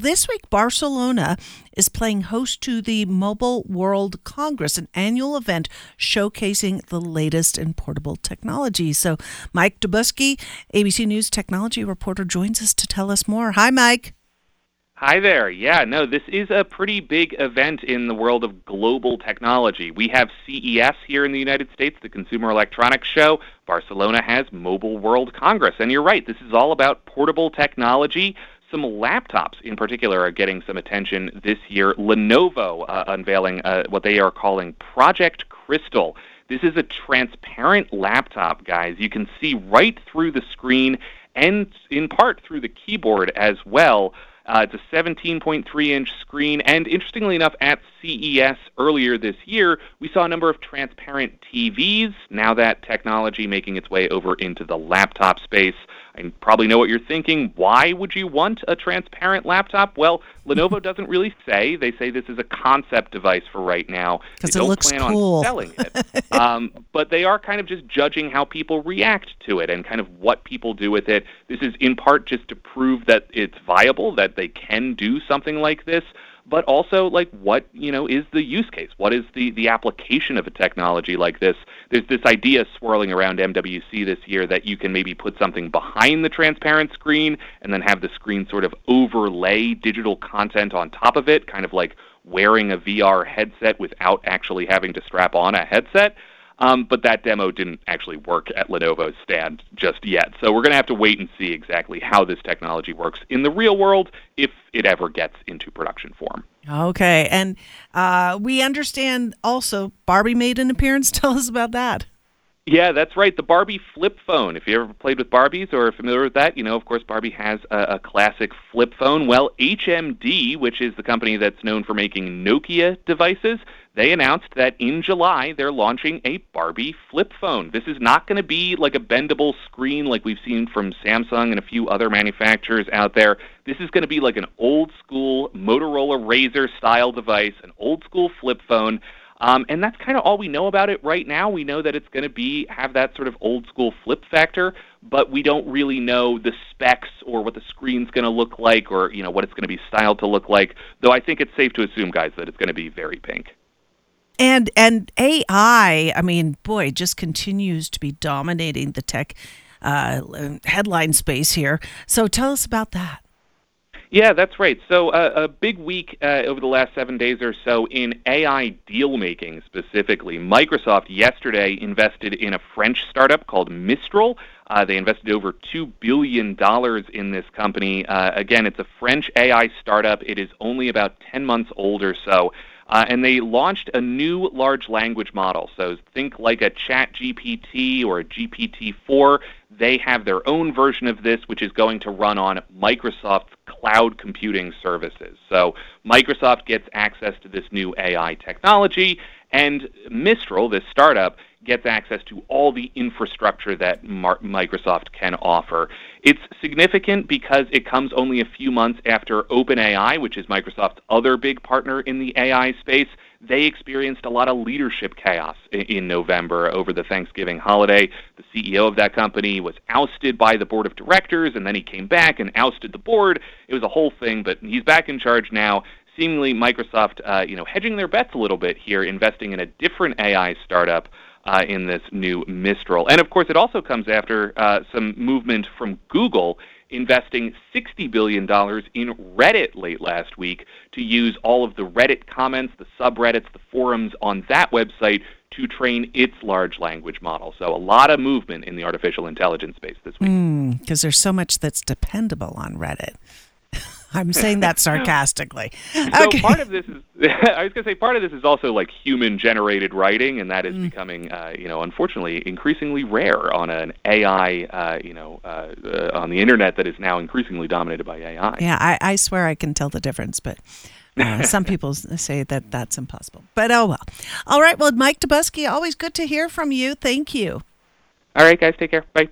This week, Barcelona is playing host to the Mobile World Congress, an annual event showcasing the latest in portable technology. So, Mike Dobuski, ABC News technology reporter, joins us to tell us more. Hi, Mike. Hi there. Yeah, no, this is a pretty big event in the world of global technology. We have CES here in the United States, the Consumer Electronics Show. Barcelona has Mobile World Congress. And you're right, this is all about portable technology some laptops in particular are getting some attention this year. Lenovo uh, unveiling uh, what they are calling Project Crystal. This is a transparent laptop, guys. You can see right through the screen and in part through the keyboard as well. Uh, it's a 17.3 inch screen, and interestingly enough, at CES earlier this year, we saw a number of transparent TVs. Now that technology making its way over into the laptop space. I probably know what you're thinking. Why would you want a transparent laptop? Well, Lenovo doesn't really say. They say this is a concept device for right now. Because it looks plan cool. on selling it. um, but they are kind of just judging how people react to it and kind of what people do with it. This is in part just to prove that it's viable, that they can do something like this but also like what you know is the use case? What is the the application of a technology like this? There's this idea swirling around MWC this year that you can maybe put something behind the transparent screen and then have the screen sort of overlay digital content on top of it kind of like wearing a VR headset without actually having to strap on a headset um, but that demo didn't actually work at Lenovo's stand just yet. So we're going to have to wait and see exactly how this technology works in the real world if it ever gets into production form. Okay. And uh, we understand also Barbie made an appearance. Tell us about that. Yeah, that's right. The Barbie flip phone. If you ever played with Barbies or are familiar with that, you know, of course, Barbie has a, a, classic flip phone. Well, HMD, which is the company that's known for making Nokia devices, they announced that in July they're launching a Barbie flip phone. This is not going to be like a bendable screen like we've seen from Samsung and a few other manufacturers out there. This is going to be like an old school Motorola Razr style device, an old school flip phone. Um, and that's kind of all we know about it right now. We know that it's going to be have that sort of old school flip factor, but we don't really know the specs or what the screen's going to look like or you know what it's going to be styled to look like. Though I think it's safe to assume, guys, that it's going to be very pink. And and AI, I mean, boy, just continues to be dominating the tech uh, headline space here. So tell us about that. Yeah, that's right. So uh, a big week uh, over the last seven days or so in AI deal making specifically. Microsoft yesterday invested in a French startup called Mistral. Uh, they invested over $2 billion in this company. Uh, again, it's a French AI startup. It is only about 10 months old or so. Uh, and they launched a new large language model. So think like a Chat GPT or a GPT-4. They have their own version of this, which is going to run on Microsoft's cloud computing services. So Microsoft gets access to this new AI technology, and Mistral, this startup, gets access to all the infrastructure that Mar- Microsoft can offer. It's significant because it comes only a few months after OpenAI, which is Microsoft's other big partner in the AI space. They experienced a lot of leadership chaos in, in November over the Thanksgiving holiday. CEO of that company was ousted by the board of directors, and then he came back and ousted the board. It was a whole thing, but he's back in charge now seemingly Microsoft, uh, you know, hedging their bets a little bit here, investing in a different AI startup uh, in this new Mistral. And of course, it also comes after uh, some movement from Google investing $60 billion in Reddit late last week to use all of the Reddit comments, the subreddits, the forums on that website to train its large language model. So a lot of movement in the artificial intelligence space this week. Because mm, there's so much that's dependable on Reddit. I'm saying that sarcastically. So okay. part of this is, I was going to say, part of this is also like human generated writing, and that is mm. becoming, uh, you know, unfortunately, increasingly rare on an AI, uh, you know, uh, uh, on the internet that is now increasingly dominated by AI. Yeah, I, I swear I can tell the difference, but. Uh, some people say that that's impossible. But oh well. All right. Well, Mike Dobuski, always good to hear from you. Thank you. All right, guys. Take care. Bye.